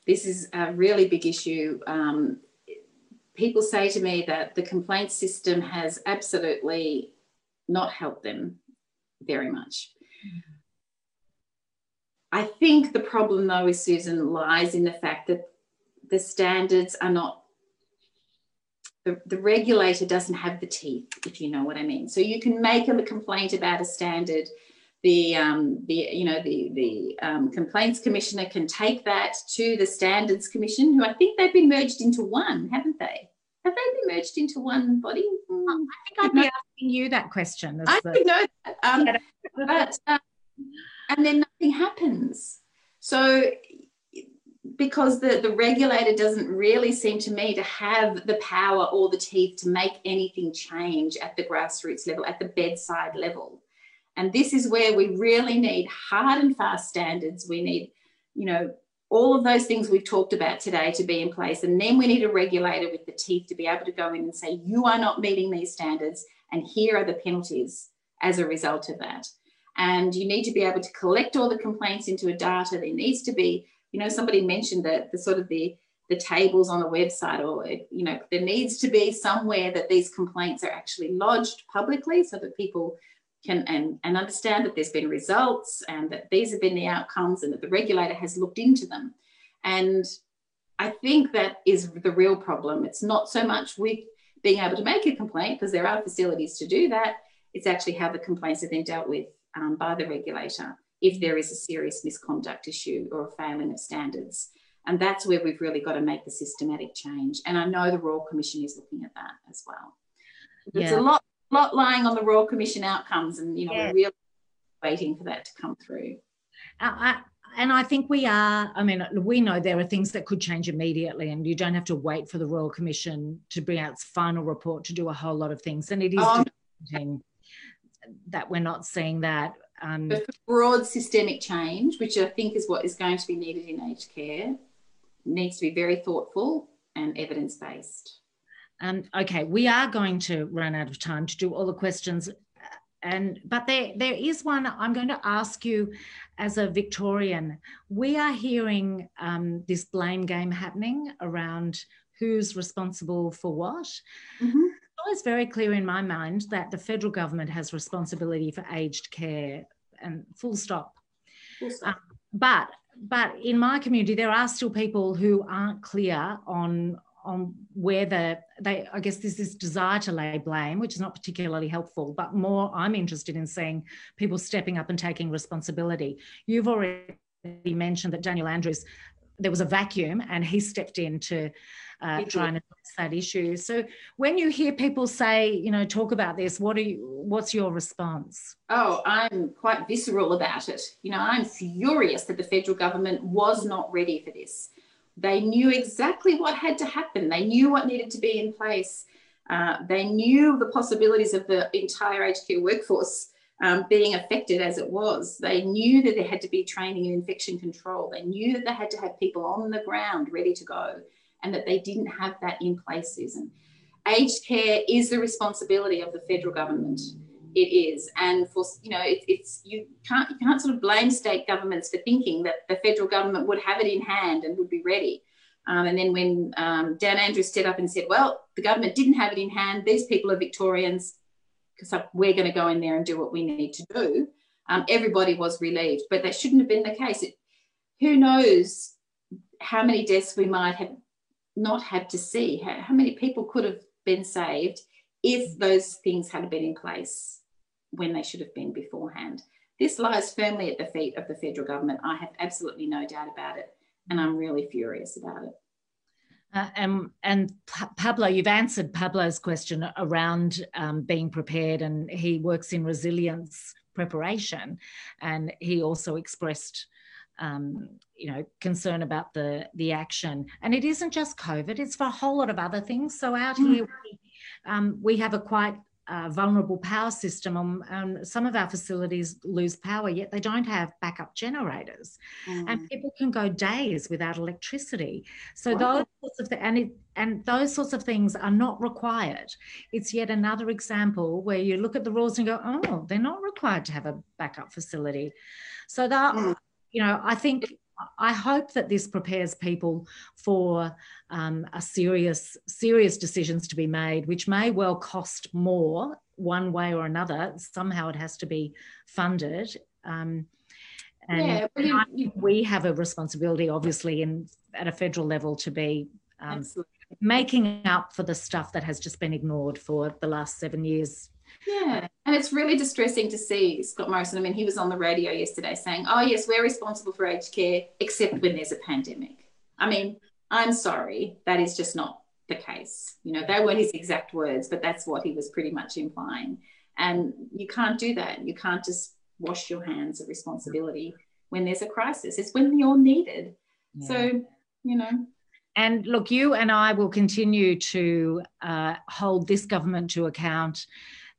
This is a really big issue. Um, people say to me that the complaint system has absolutely not helped them very much. I think the problem, though, with Susan, lies in the fact that the standards are not the, the regulator doesn't have the teeth, if you know what I mean. So you can make a complaint about a standard. The, um, the you know the the um, complaints commissioner can take that to the standards commission, who I think they've been merged into one, haven't they? Have they been merged into one body? Mm, I think I'd be asking you that question. I the... know that, um, but um, and then nothing happens. So because the, the regulator doesn't really seem to me to have the power or the teeth to make anything change at the grassroots level, at the bedside level. And this is where we really need hard and fast standards. We need, you know, all of those things we've talked about today to be in place. And then we need a regulator with the teeth to be able to go in and say, you are not meeting these standards, and here are the penalties as a result of that. And you need to be able to collect all the complaints into a data. There needs to be you know, somebody mentioned that the sort of the the tables on the website or you know there needs to be somewhere that these complaints are actually lodged publicly so that people can and, and understand that there's been results and that these have been the outcomes and that the regulator has looked into them. And i think that is the real problem. It's not so much with being able to make a complaint because there are facilities to do that. It's actually how the complaints are then dealt with um, by the regulator if there is a serious misconduct issue or a failing of standards. And that's where we've really got to make the systematic change. And I know the Royal Commission is looking at that as well. There's yeah. a lot, lot lying on the Royal Commission outcomes, and you know yeah. we're really waiting for that to come through. I, and I think we are. I mean, we know there are things that could change immediately, and you don't have to wait for the Royal Commission to bring out its final report to do a whole lot of things. And it is um, that we're not seeing that. Um, but broad systemic change, which I think is what is going to be needed in aged care, needs to be very thoughtful and evidence based. Um, okay, we are going to run out of time to do all the questions. And but there there is one I'm going to ask you as a Victorian. We are hearing um, this blame game happening around who's responsible for what. Mm-hmm always very clear in my mind that the federal government has responsibility for aged care and full stop. Full stop. Um, but but in my community, there are still people who aren't clear on on where the they I guess there's this desire to lay blame, which is not particularly helpful, but more I'm interested in seeing people stepping up and taking responsibility. You've already mentioned that Daniel Andrews, there was a vacuum and he stepped in to uh, trying to address that issue. So when you hear people say, you know, talk about this, what are you, what's your response? Oh, I'm quite visceral about it. You know, I'm furious that the federal government was not ready for this. They knew exactly what had to happen. They knew what needed to be in place. Uh, they knew the possibilities of the entire aged care workforce um, being affected as it was. They knew that there had to be training in infection control. They knew that they had to have people on the ground ready to go and that they didn't have that in place, Susan. Aged care is the responsibility of the federal government. It is, and for you know, it, it's you can't you can't sort of blame state governments for thinking that the federal government would have it in hand and would be ready. Um, and then when um, Dan Andrews stood up and said, "Well, the government didn't have it in hand. These people are Victorians, because we're going to go in there and do what we need to do." Um, everybody was relieved, but that shouldn't have been the case. It, who knows how many deaths we might have not had to see. How, how many people could have been saved if those things had been in place when they should have been beforehand? This lies firmly at the feet of the federal government. I have absolutely no doubt about it. And I'm really furious about it. Uh, and, and Pablo, you've answered Pablo's question around um, being prepared, and he works in resilience preparation. And he also expressed um, you know concern about the the action. And it isn't just covid it's for a whole lot of other things. So out mm. here we, um, we have a quite uh, vulnerable power system um, um, some of our facilities lose power yet they don't have backup generators. Mm. and people can go days without electricity. So wow. those sorts of th- and it, and those sorts of things are not required. It's yet another example where you look at the rules and go oh they're not required to have a backup facility. So that mm you know, I think I hope that this prepares people for um, a serious, serious decisions to be made, which may well cost more one way or another. Somehow it has to be funded. Um, and yeah, you, we have a responsibility, obviously, in at a federal level to be um, making up for the stuff that has just been ignored for the last seven years. Yeah, and it's really distressing to see Scott Morrison. I mean, he was on the radio yesterday saying, "Oh yes, we're responsible for aged care, except when there's a pandemic." I mean, I'm sorry, that is just not the case. You know, they weren't his exact words, but that's what he was pretty much implying. And you can't do that. You can't just wash your hands of responsibility when there's a crisis. It's when you're needed. Yeah. So, you know. And look, you and I will continue to uh, hold this government to account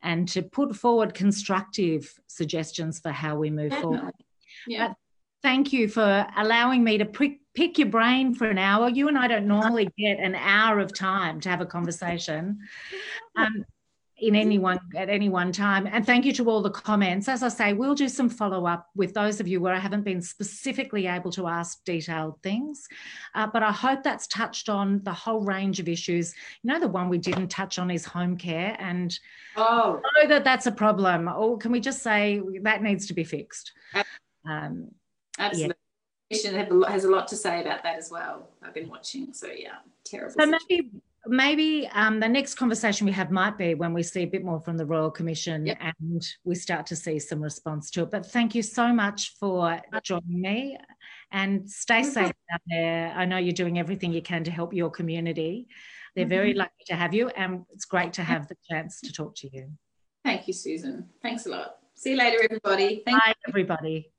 and to put forward constructive suggestions for how we move Definitely. forward. Yeah. Uh, thank you for allowing me to pick, pick your brain for an hour. You and I don't normally get an hour of time to have a conversation. Um, in any one at any one time. And thank you to all the comments. As I say, we'll do some follow up with those of you where I haven't been specifically able to ask detailed things. Uh, but I hope that's touched on the whole range of issues. You know, the one we didn't touch on is home care, and oh, know that that's a problem. Or can we just say that needs to be fixed? Um, Absolutely. Yeah. has a lot to say about that as well. I've been watching, so yeah, terrible. So maybe maybe um, the next conversation we have might be when we see a bit more from the Royal Commission yep. and we start to see some response to it. But thank you so much for joining me and stay safe out there. I know you're doing everything you can to help your community. They're very mm-hmm. lucky to have you, and it's great to have the chance to talk to you. Thank you, Susan. Thanks a lot. See you later, everybody. Thank Bye, everybody.